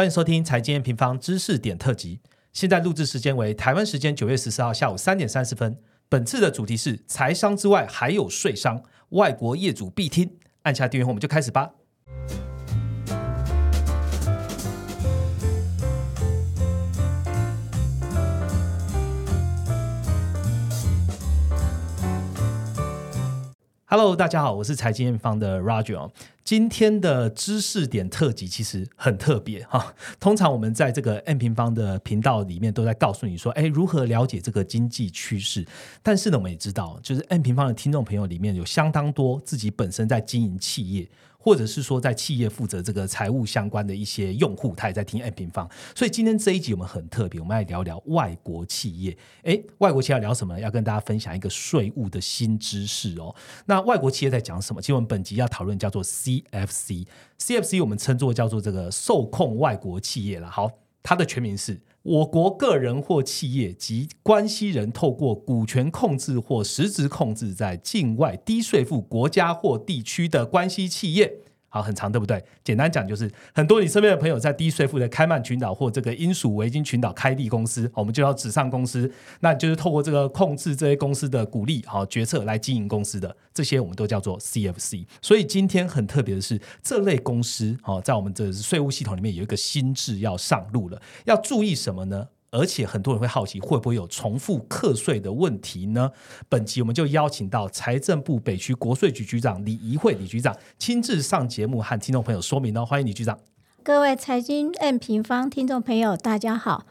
欢迎收听财经平方知识点特辑。现在录制时间为台湾时间九月十四号下午三点三十分。本次的主题是财商之外还有税商，外国业主必听。按下订阅后，我们就开始吧。Hello，大家好，我是财经方的 Roger。今天的知识点特辑其实很特别哈。通常我们在这个 N 平方的频道里面都在告诉你说，哎，如何了解这个经济趋势。但是呢，我们也知道，就是 N 平方的听众朋友里面有相当多自己本身在经营企业。或者是说，在企业负责这个财务相关的一些用户，他也在听 M 平方。所以今天这一集我们很特别，我们来聊聊外国企业。诶，外国企业要聊什么？要跟大家分享一个税务的新知识哦。那外国企业在讲什么？其实我们本集要讨论叫做 CFC。CFC 我们称作叫做这个受控外国企业了。好，它的全名是。我国个人或企业及关系人透过股权控制或实质控制在境外低税负国家或地区的关系企业。好，很长，对不对？简单讲就是，很多你身边的朋友在低税负的开曼群岛或这个英属维京群岛开立公司，我们就要纸上公司，那就是透过这个控制这些公司的鼓励好决策来经营公司的，这些我们都叫做 CFC。所以今天很特别的是，这类公司好，在我们这税务系统里面有一个新制要上路了，要注意什么呢？而且很多人会好奇，会不会有重复课税的问题呢？本集我们就邀请到财政部北区国税局局长李怡慧李局长亲自上节目和听众朋友说明哦。欢迎李局长。各位财经 N 平方听众朋友，大家好，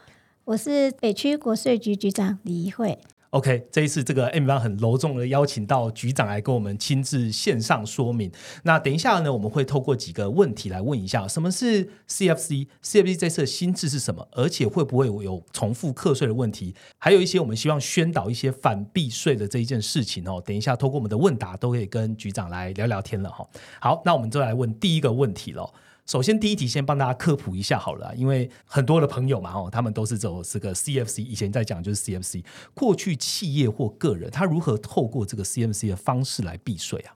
我是北区国税局局长李怡慧。OK，这一次这个 M 方很隆重的邀请到局长来跟我们亲自线上说明。那等一下呢，我们会透过几个问题来问一下，什么是 CFC？CFC 这次的新制是什么？而且会不会有重复课税的问题？还有一些我们希望宣导一些反避税的这一件事情哦。等一下透过我们的问答都可以跟局长来聊聊天了哈。好，那我们就来问第一个问题了。首先，第一题先帮大家科普一下好了，因为很多的朋友嘛，哦，他们都是走这个 CFC，以前在讲就是 CFC，过去企业或个人他如何透过这个 CFC 的方式来避税啊？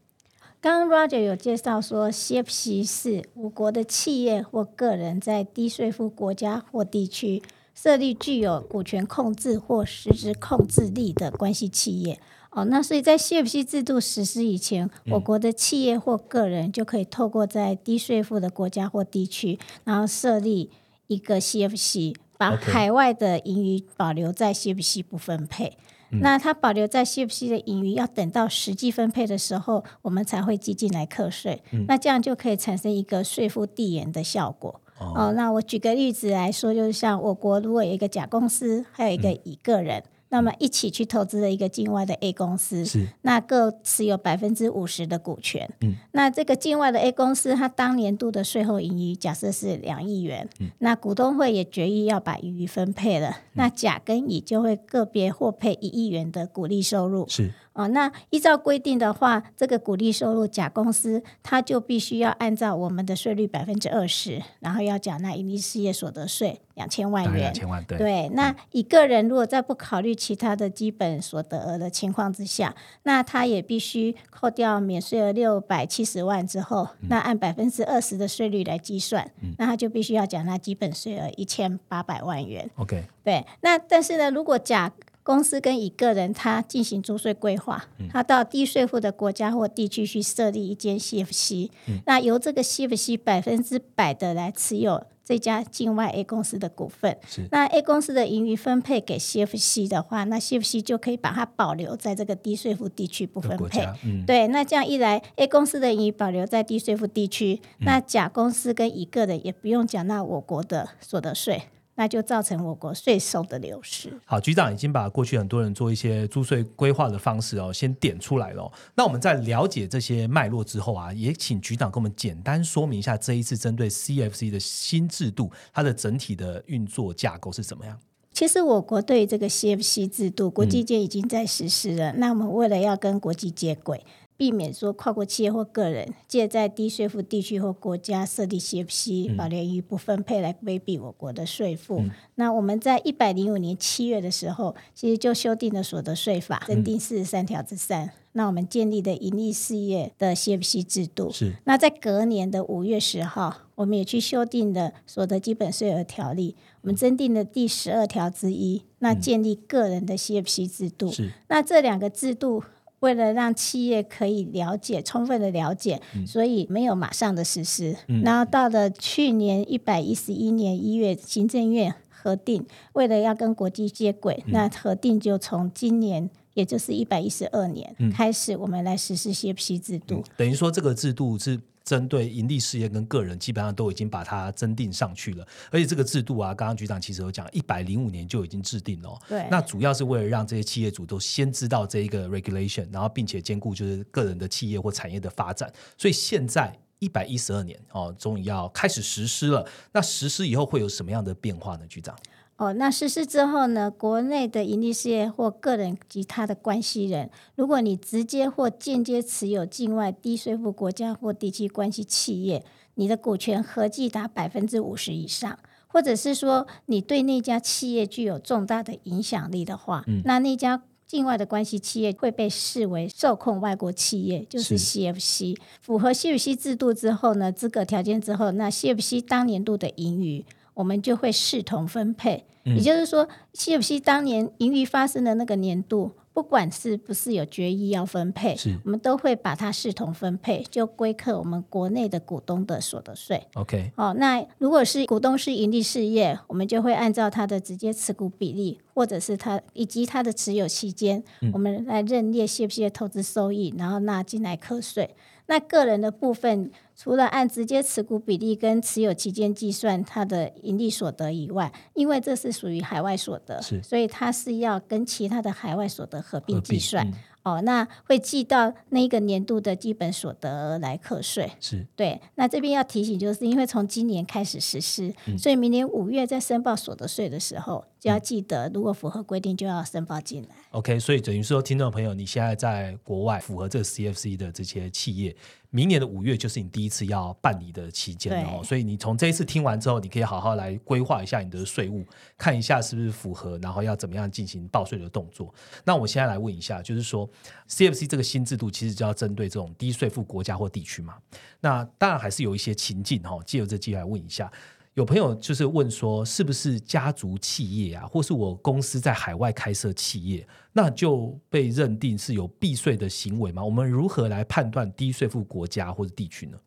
刚刚 Roger 有介绍说，CFC 是我国的企业或个人在低税负国家或地区设立具有股权控制或实质控制力的关系企业。哦，那所以在 CFC 制度实施以前，我国的企业或个人就可以透过在低税负的国家或地区，然后设立一个 CFC，把海外的盈余保留在 CFC 不分配。那它保留在 CFC 的盈余，要等到实际分配的时候，我们才会激进来课税。那这样就可以产生一个税负递延的效果。哦，那我举个例子来说，就是像我国如果有一个甲公司，还有一个乙个人。那么一起去投资了一个境外的 A 公司，是那各持有百分之五十的股权。嗯，那这个境外的 A 公司，它当年度的税后盈余假设是两亿元，嗯，那股东会也决议要把盈余分配了，那甲跟乙就会个别获配一亿元的股利收入。是。哦，那依照规定的话，这个股利收入甲公司，它就必须要按照我们的税率百分之二十，然后要缴纳盈利事业所得税两千万元。两千万，对。对，那一个人如果在不考虑其他的基本所得额的情况之下，那他也必须扣掉免税额六百七十万之后，那按百分之二十的税率来计算，那他就必须要缴纳基本税额一千八百万元。OK。对，那但是呢，如果甲公司跟一个人他进行租税规划，他到低税负的国家或地区去设立一间 CFC，那由这个 CFC 百分之百的来持有这家境外 A 公司的股份。那 A 公司的盈余分配给 CFC 的话，那 CFC 就可以把它保留在这个低税负地区不分配。对，那这样一来，A 公司的盈余保留在低税负地区，那甲公司跟乙个人也不用缴纳我国的所得税。那就造成我国税收的流失。好，局长已经把过去很多人做一些租税规划的方式哦，先点出来了。那我们在了解这些脉络之后啊，也请局长跟我们简单说明一下这一次针对 CFC 的新制度，它的整体的运作架构是怎么样？其实我国对这个 CFC 制度，国际界已经在实施了。那我们为了要跟国际接轨。避免说跨国企业或个人借在低税负地区或国家设立 CFC，保留余不分配来规避我国的税负。那我们在一百零五年七月的时候，其实就修订了所得税法，增订四十三条之三。那我们建立的盈利事业的 CFC 制度。是。那在隔年的五月十号，我们也去修订了所得基本税额条例，我们增订的第十二条之一，那建立个人的 CFC 制度。是那这两个制度，为了让企业可以了解、充分的了解，所以没有马上的实施。然后到了去年一百一十一年一月，行政院核定，为了要跟国际接轨，那核定就从今年。也就是一百一十二年开始，我们来实施 CFC 制度。等于说，这个制度是针对盈利事业跟个人，基本上都已经把它增订上去了。而且这个制度啊，刚刚局长其实有讲，一百零五年就已经制定了。对，那主要是为了让这些企业主都先知道这一个 regulation，然后并且兼顾就是个人的企业或产业的发展。所以现在一百一十二年哦，终于要开始实施了。那实施以后会有什么样的变化呢？局长？哦，那实施之后呢？国内的盈利事业或个人及他的关系人，如果你直接或间接持有境外低税负国家或地区关系企业，你的股权合计达百分之五十以上，或者是说你对那家企业具有重大的影响力的话，那那家境外的关系企业会被视为受控外国企业，就是 CFC。符合 CFC 制度之后呢，资格条件之后，那 CFC 当年度的盈余。我们就会视同分配，也就是说，CFC 当年盈余发生的那个年度，不管是不是有决议要分配，我们都会把它视同分配，就归课我们国内的股东的所得税。OK，哦，那如果是股东是盈利事业，我们就会按照他的直接持股比例，或者是他以及他的持有期间，我们来认列 CFC 的投资收益，然后纳进来课税。那个人的部分，除了按直接持股比例跟持有期间计算他的盈利所得以外，因为这是属于海外所得，所以它是要跟其他的海外所得合并计算。哦，那会记到那个年度的基本所得来课税。是对。那这边要提醒，就是因为从今年开始实施，所以明年五月在申报所得税的时候，就要记得，如果符合规定，就要申报进来。OK，所以等于说，听众朋友，你现在在国外符合这个 CFC 的这些企业。明年的五月就是你第一次要办理的期间哦，所以你从这一次听完之后，你可以好好来规划一下你的税务，看一下是不是符合，然后要怎么样进行报税的动作。那我现在来问一下，就是说 CFC 这个新制度其实就要针对这种低税负国家或地区嘛？那当然还是有一些情境哈，借由这机会来问一下。有朋友就是问说，是不是家族企业啊，或是我公司在海外开设企业，那就被认定是有避税的行为吗？我们如何来判断低税负国家或者地区呢？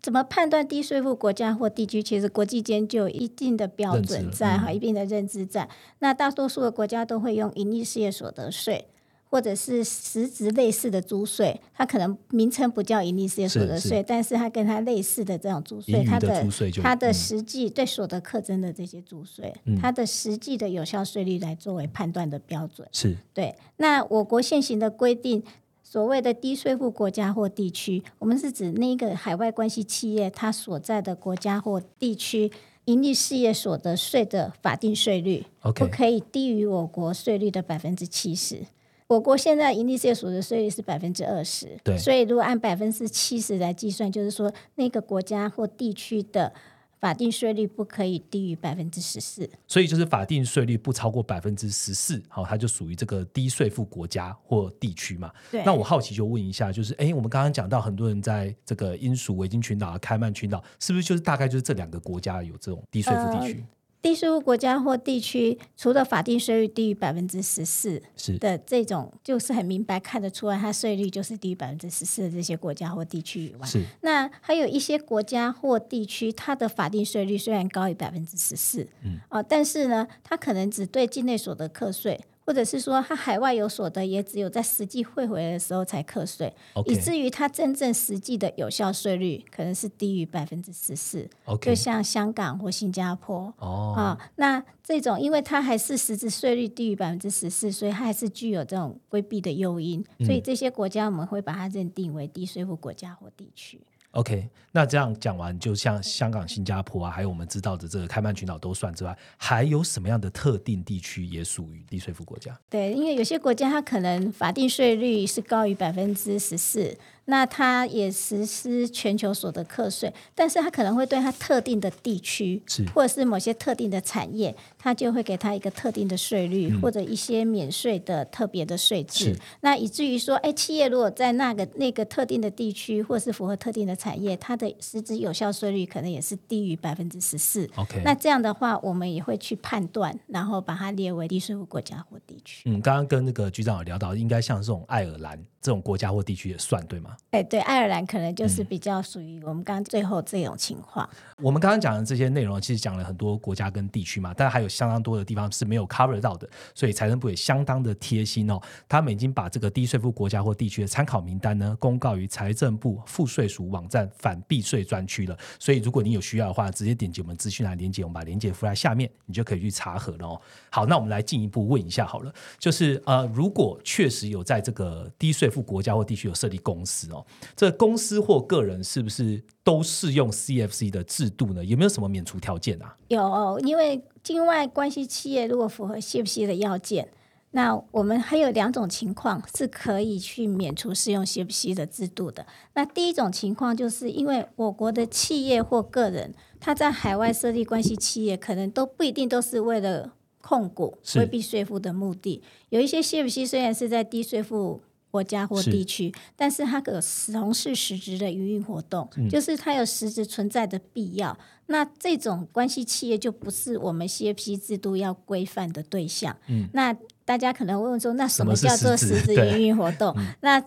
怎么判断低税负国家或地区？其实国际间就有一定的标准在哈，一定的认知在。那大多数的国家都会用盈利事业所得税。或者是实质类似的租税，它可能名称不叫盈利事业所得税，但是它跟它类似的这种租税，它的它的实际对所得课征的这些租税，它的实际的有效税率来作为判断的标准。是对。那我国现行的规定，所谓的低税负国家或地区，我们是指那个海外关系企业它所在的国家或地区盈利事业所得税的法定税率，不可以低于我国税率的百分之七十。我国现在营利事业所得税率是百分之二十，对，所以如果按百分之七十来计算，就是说那个国家或地区的法定税率不可以低于百分之十四。所以就是法定税率不超过百分之十四，好，它就属于这个低税负国家或地区嘛。对。那我好奇就问一下，就是哎，我们刚刚讲到很多人在这个英属维京群岛、开曼群岛，是不是就是大概就是这两个国家有这种低税负地区？低收入国家或地区，除了法定税率低于百分之十四的这种，就是很明白看得出来，它税率就是低于百分之十四的这些国家或地区以外，那还有一些国家或地区，它的法定税率虽然高于百分之十四，嗯，啊，但是呢，它可能只对境内所得课税。或者是说，他海外有所得，也只有在实际汇回来的时候才课税，以至于他真正实际的有效税率可能是低于百分之十四。就像香港或新加坡，啊，那这种，因为它还是实质税率低于百分之十四，所以它还是具有这种规避的诱因，所以这些国家我们会把它认定为低税负国家或地区。OK，那这样讲完，就像香港、新加坡啊，还有我们知道的这个开曼群岛都算之外，还有什么样的特定地区也属于低税负国家？对，因为有些国家它可能法定税率是高于百分之十四，那它也实施全球所得课税，但是它可能会对它特定的地区是或者是某些特定的产业，它就会给它一个特定的税率、或者一些免税的特别的税制是。那以至于说，哎，企业如果在那个那个特定的地区，或是符合特定的产业，它的实质有效税率可能也是低于百分之十四。OK，那这样的话，我们也会去判断，然后把它列为低税负国家或地区。嗯，刚刚跟那个局长有聊到，应该像这种爱尔兰这种国家或地区也算对吗？哎，对，爱尔兰可能嗯就是比较属于我们刚刚最后这种情况。我们刚刚讲的这些内容，其实讲了很多国家跟地区嘛，但还有相当多的地方是没有 cover 到的，所以财政部也相当的贴心哦，他们已经把这个低税负国家或地区的参考名单呢，公告于财政部赋税署网站反避税专区了。所以如果你有需要的话，直接点击我们资讯栏连接，我们把连接附在下面，你就可以去查核了哦。好，那我们来进一步问一下好了，就是呃，如果确实有在这个低税负国家或地区有设立公司哦，这个公司或个人是不是都适用 CFC 的制度呢？有没有什么免除条件啊？有，因为境外关系企业如果符合 CFC 的要件，那我们还有两种情况是可以去免除适用 CFC 的制度的。那第一种情况就是因为我国的企业或个人，他在海外设立关系企业，可能都不一定都是为了控股、是规避税负的目的。有一些 CFC 虽然是在低税负国家或地区，但是它有从事实质的营运活动，嗯就是它有实质存在的必要。那这种关系企业就不是我们 CFP 制度要规范的对象。嗯那大家可能会问说，那什什么叫做实质营运活动？那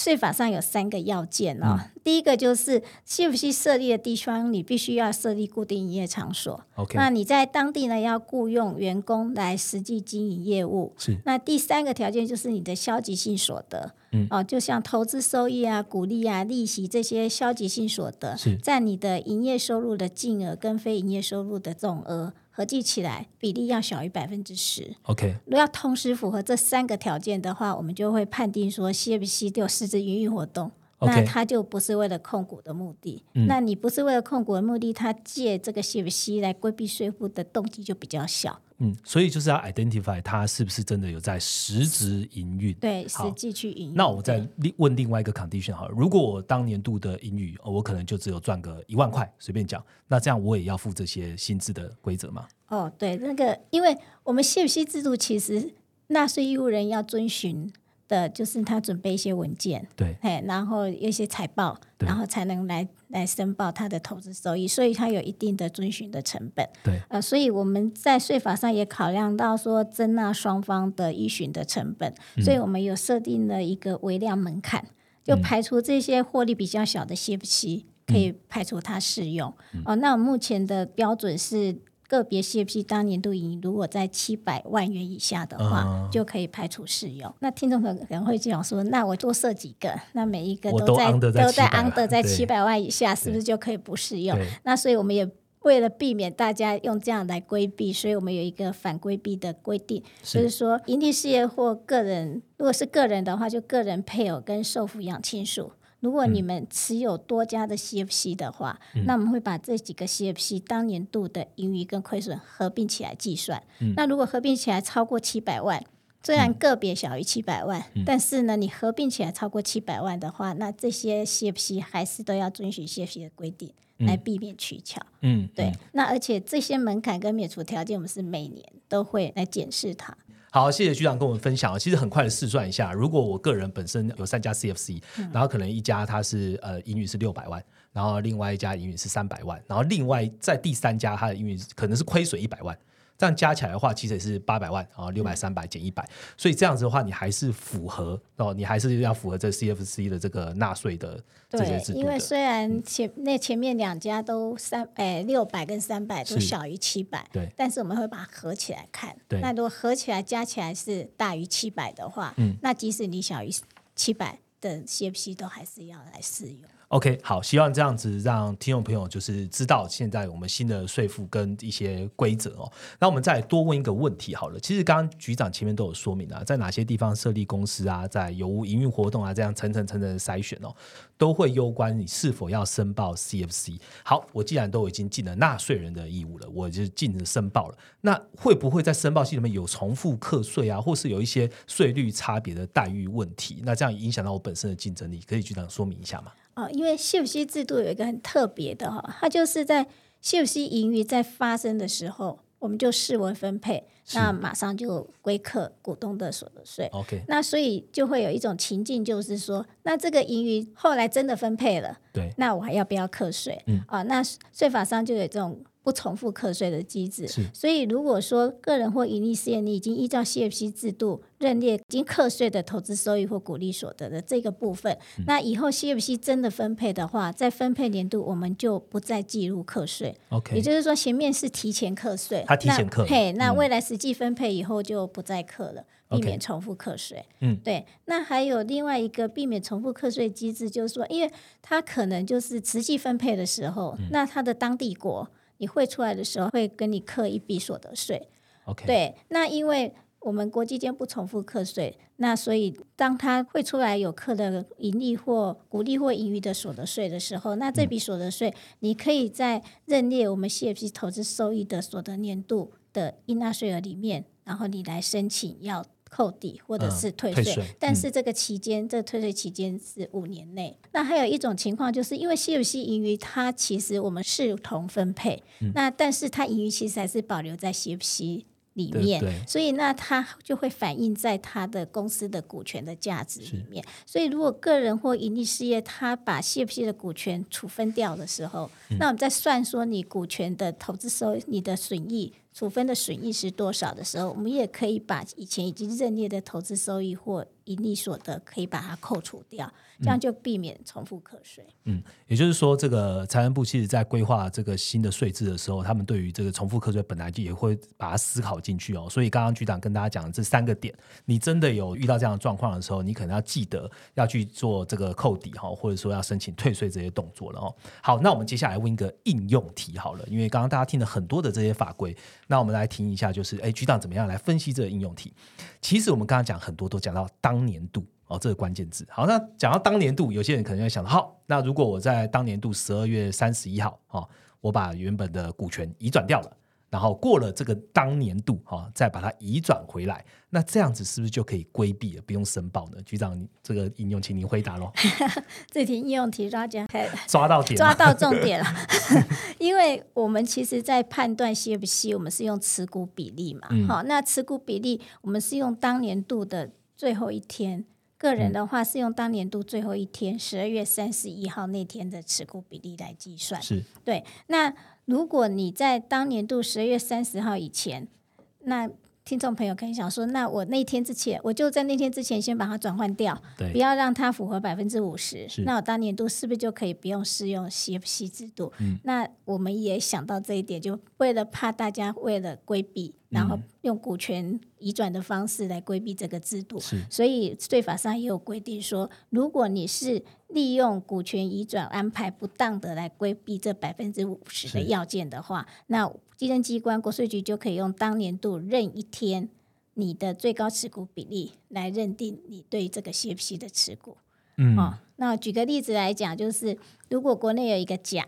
税法上有三个要件哦。第一个就是 CFC 设立的地方，你必须要设立固定营业场所。OK，那你在当地呢，要雇佣员工来实际经营业务。是。那第三个条件就是你的消极性所得，嗯。哦，就像投资收益啊、股利啊、利息这些消极性所得，是。占你的营业收入的净额跟非营业收入的总额合计起来比例要小于百分之十。OK，如果要同时符合这三个条件的话，我们就会判定说 CFC 有实质营运活动。那他就不是为了控股的目的。嗯那你不是为了控股的目的，他借这个 CFC 来规避税负的动机就比较小。嗯，所以就是要 identify 他是不是真的有在实质营运。对，好实际去营运。那我再另问另外一个 condition 好了，如果我当年度的英语，哦我可能就只有赚个一万块，随便讲，那这样我也要付这些薪资的规则吗？哦，对，那个，因为我们 CFC 制度其实纳税义务人要遵循的，就是他准备一些文件，对，嘿，然后一些财报，对然后才能来来申报他的投资收益，所以他有一定的遵循的成本。对，呃，所以我们在税法上也考量到说征纳双方的依循的成本，所以我们有设定了一个微量门槛，就排除这些获利比较小的 CFC，可以排除它适用。哦，那我目前的标准是。个别 CFC 当年度盈余如果在七百万元以下的话，嗯就可以排除适用。那听众朋友可能会讲说，那我多设几个，那每一个都都在都在 under 在七百万以下，是不是就可以不适用？那所以我们也为了避免大家用这样来规避，所以我们有一个反规避的规定，就是是说，营利事业或个人，如果是个人的话，就个人配偶跟受抚养亲属。如果你们持有多家的 CFC 的话，那我们会把这几个 CFC 当年度的盈余跟亏损合并起来计算。那如果合并起来超过七百万，虽然个别小于七百万，但是呢，你合并起来超过七百万的话，那这些 CFC 还是都要遵循 CFC 的规定，来避免取巧。嗯，对，嗯。那而且这些门槛跟免除条件，我们是每年都会来检视它。好，谢谢局长跟我们分享。其实很快的试算一下，如果我个人本身有三家 CFC，、然后可能一家它是呃盈余是六百万，然后另外一家盈余是三百万，然后另外在第三家它的盈余可能是亏损一百万。这样加起来的话，其实也是八百万啊，六百、三百减一百，所以这样子的话，你还是符合哦，你还是要符合这 CFC 的这个纳税的这些对制，度的。因为虽然前那前面两家都三哎六百跟三百都小于七百，对但是我们会把它合起来看。对那如果合起来加起来是大于七百的话，嗯那即使你小于七百的 CFC 都还是要来适用。OK，好，希望这样子让听众朋友就是知道现在我们新的税负跟一些规则哦。那我们再多问一个问题好了，其实刚刚局长前面都有说明啊，在哪些地方设立公司啊，在有无营运活动啊，这样层层层层筛选哦，都会攸关你是否要申报 CFC。好，我既然都已经尽了纳税人的义务了，我就尽了申报了，那会不会在申报系里面有重复课税啊，或是有一些税率差别的待遇问题？那这样影响到我本身的竞争力，可以局长说明一下吗？哦，因为 CFC 制度有一个很特别的哈，它就是在 CFC 盈余在发生的时候，我们就视为分配，那马上就归课股东的所得税。OK，那所以就会有一种情境，就是说，那这个盈余后来真的分配了，对，那我还要不要课税？嗯啊，那税法上就有这种不重复课税的机制。是所以如果说个人或盈利事业，你已经依照 CFC 制度认列已经课税的投资收益或股利所得的这个部分，嗯那以后 CFC 真的分配的话，在分配年度我们就不再计入课税。OK，也就是说，前面是提前课税，他提前课那嘿，那嗯未来实际分配以后就不再课了，避免重复课税。嗯，对。那还有另外一个避免重复课税机制，就是说，因为它可能就是实际分配的时候，嗯那它的当地国你汇出来的时候会跟你课一笔所得税。OK，，对，那因为我们国际间不重复课税，那所以当它汇出来有课的盈利或股利或盈余的所得税的时候，那这笔所得税你可以在认列我们 CFP 投资收益的所得年度的应纳税额里面，然后你来申请要。扣抵或者嗯是退税，退税但是这个期间，这退税期间是五年内。那还有一种情况，就是因为 CFC 盈余它其实我们视同分配，嗯。那但是它盈余其实还是保留在 CFC 里面，对。对所以那它就会反映在它的公司的股权的价值里面。所以如果个人或盈利事业它把 CFC 的股权处分掉的时候，嗯。那我们再算说你股权的投资收益、你的损益处分的损益是多少的时候，我们也可以把以前已经认列的投资收益或盈利所得可以把它扣除掉，这样就避免重复课税。嗯，也就是说，这个财政部其实在规划这个新的税制的时候，他们对于这个重复课税本来就也会把它思考进去哦。所以刚刚局长跟大家讲的这三个点，你真的有遇到这样的状况的时候，你可能要记得要去做这个扣抵哈，或者说要申请退税这些动作了哦。好，那我们接下来问一个应用题好了，因为刚刚大家听了很多的这些法规，那我们来听一下，就是哎，局长怎么样来分析这个应用题？其实我们刚刚讲很多都讲到当年度哦，这个关键字。好，那讲到当年度，有些人可能会想，好，那如果我在当年度十二月三十一号哦，我把原本的股权移转掉了。然后过了这个当年度哈、哦，再把它移转回来，那这样子是不是就可以规避了，不用申报呢？局长，你这个应用，请您回答喽。这题应用题抓讲 抓到点，抓到重点了，因为我们其实，在判断 CFC，我们是用持股比例嘛，嗯好、那持股比例我们是用当年度的最后一天，个人的话是用当年度最后一天，十二月三十一号那天的持股比例来计算。是对，那如果你在当年度十二月三十号以前，那听众朋友可以想说，那我那天之前，我就在那天之前先把它转换掉，对不要让它符合百分之五十。那我当年度是不是就可以不用适用 CFC 制度？嗯那我们也想到这一点，就为了怕大家为了规避，然后用股权移转的方式来规避这个制度，是所以税法上也有规定说，如果你是利用股权移转安排不当的来规避这百分之五十的要件的话，那稽征机关国税局就可以用当年度任一天你的最高持股比例来认定你对这个 CFC 的持股。嗯哦，那举个例子来讲，就是如果国内有一个甲，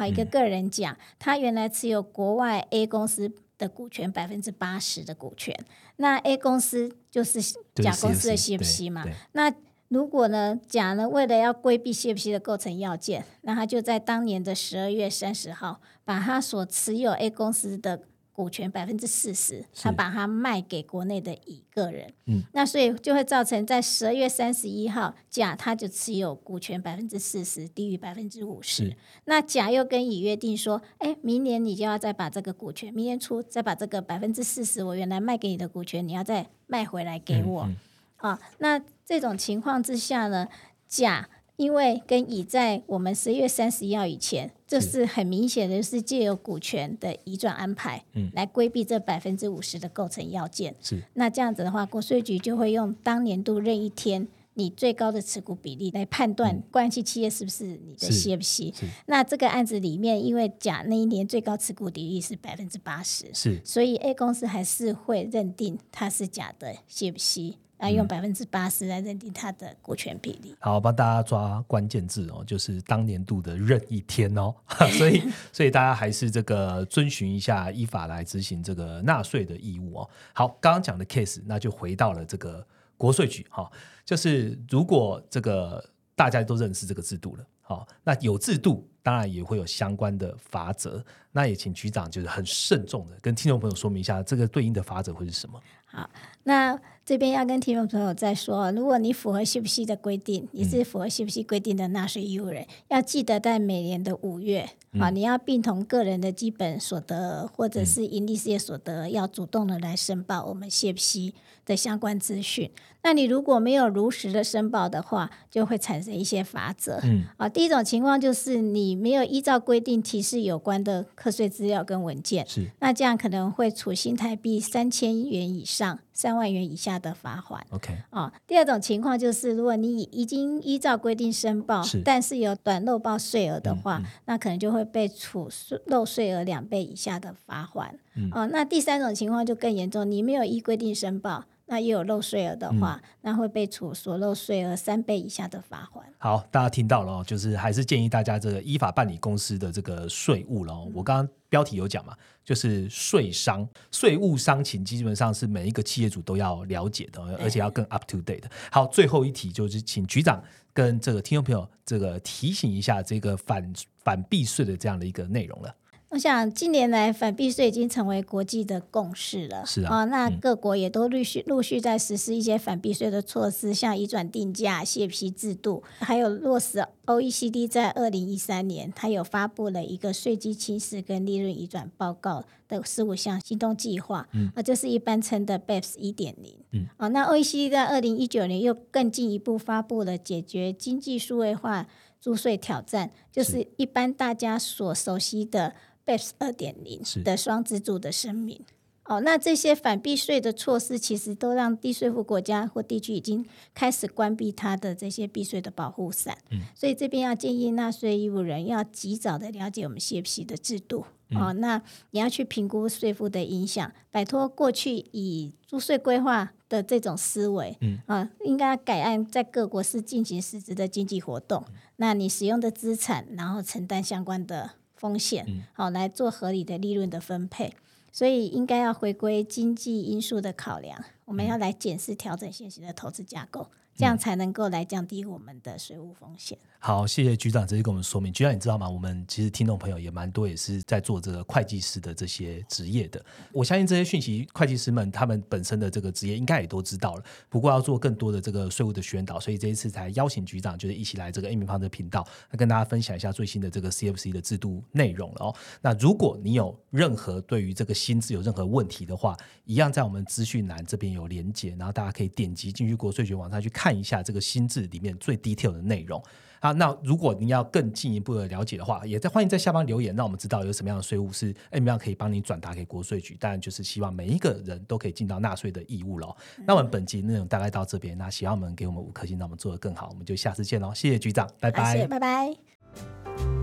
好一个个人讲，他原来持有国外 A 公司的股权百分之八十的股权，那 A 公司就是甲公司的 CFC CFC 嘛对对，那如果呢，甲呢为了要规避 CFC 的构成要件，那他就在当年的十二月三十号，把他所持有 A 公司的股权百分之四十，他把它卖给国内的乙个人。嗯，那所以就会造成在十二月三十一号，甲他就持有股权百分之四十，低于百分之五十是。那甲又跟乙约定说，哎，明年你就要再把这个股权，明年初再把这个百分之四十我原来卖给你的股权，你要再卖回来给我。嗯啊，那这种情况之下呢，甲因为跟乙在我们十月三十一号以前，这是很明显的是借由股权的移转安排，嗯。来规避这百分之五十的构成要件。是。那这样子的话，国税局就会用当年度任一天你最高的持股比例来判断关系企业是不是你的 CFC。那这个案子里面，因为甲那一年最高持股比例是百分之八十，是。所以 A 公司还是会认定它是甲的 CFC，啊，用百分之八十来认定它的股权比例。好，帮大家抓关键字哦，就是当年度的任意天哦，所以 所以大家还是这个遵循一下依法来执行这个纳税的义务哦。好，刚刚讲的 case，那就回到了这个国税局哈、就是如果这个大家都认识这个制度了，好、那有制度当然也会有相关的法则，那也请局长就是很慎重的跟听众朋友说明一下，这个对应的法则会是什么？那这边要跟听众朋友再说，如果你符合 CFC 的规定，你是符合 CFC 规定的纳税义务人，要记得在每年的五月啊，你要并同个人的基本所得或者是盈利事业所得，要主动的来申报我们 CFC 的相关资讯。那你如果没有如实的申报的话，就会产生一些罚则。嗯，啊，第一种情况就是你没有依照规定提示有关的课税资料跟文件，是。那这样可能会处新台币三千元以上三万元以下的罚款。OK，哦，第二种情况就是，如果你已经依照规定申报是，但是有短漏报税额的话，嗯那可能就会被处漏税额两倍以下的罚款。嗯哦，那第三种情况就更严重，你没有依规定申报，那又有漏税额的话，嗯那会被处所漏税额三倍以下的罚款。好，大家听到了哦，就是还是建议大家这个依法办理公司的这个税务了哦。我刚刚标题有讲嘛，就是税商、税务商情，基本上是每一个企业主都要了解的，而且要更 up to date 的。好，最后一题就是请局长跟这个听众朋友这个提醒一下这个反反避税的这样的一个内容了。我想近年来反避税已经成为国际的共识了。是啊那各国也都陆续陆续在实施一些反避税的措施，像移转定价、卸皮制度，还有落实 OECD 在二零一三年，它有发布了一个税基侵蚀跟利润移转报告的十五项行动计划。嗯，啊，这是一般称的 BEPS 一点零。嗯，啊，那 OECD 在二零一九年又更进一步发布了解决经济数位化租税挑战，就是一般大家所熟悉的 BEPS 二点零是的双资助的声明。哦，那这些反避税的措施，其实都让低税负国家或地区已经开始关闭它的这些避税的保护伞。嗯，所以这边要建议纳税义务人要及早的了解我们 CFC 的制度。哦，那你要去评估税负的影响，摆脱过去以租税规划的这种思维。嗯，啊，应该改按在各国是进行实质的经济活动。那你使用的资产，然后承担相关的风险，好、来做合理的利润的分配。所以应该要回归经济因素的考量，我们要来检视调整现行的投资架构，这样才能够来降低我们的税务风险。好，谢谢局长直接跟我们说明。局长，你知道吗？我们其实听众朋友也蛮多，也是在做这个会计师的这些职业的。我相信这些讯息，会计师们他们本身的这个职业应该也都知道了。不过要做更多的这个税务的宣导，所以这一次才邀请局长，就是一起来这个 A 平方的频道，来跟大家分享一下最新的这个 CFC 的制度内容了哦。那如果你有任何对于这个薪资有任何问题的话，一样在我们资讯栏这边有连接，然后大家可以点击进去国税局网站去看一下这个薪资里面最 detail 的内容。好，那如果您要更进一步的了解的话，也在欢迎在下方留言，让我们知道有什么样的税务是 M 样可以帮你转达给国税局。当然，就是希望每一个人都可以尽到纳税的义务喽。那我们本集内容大概到这边，那希望我们给我们五颗星，让我们做得更好，我们就下次见喽。谢谢局长，拜拜。拜拜。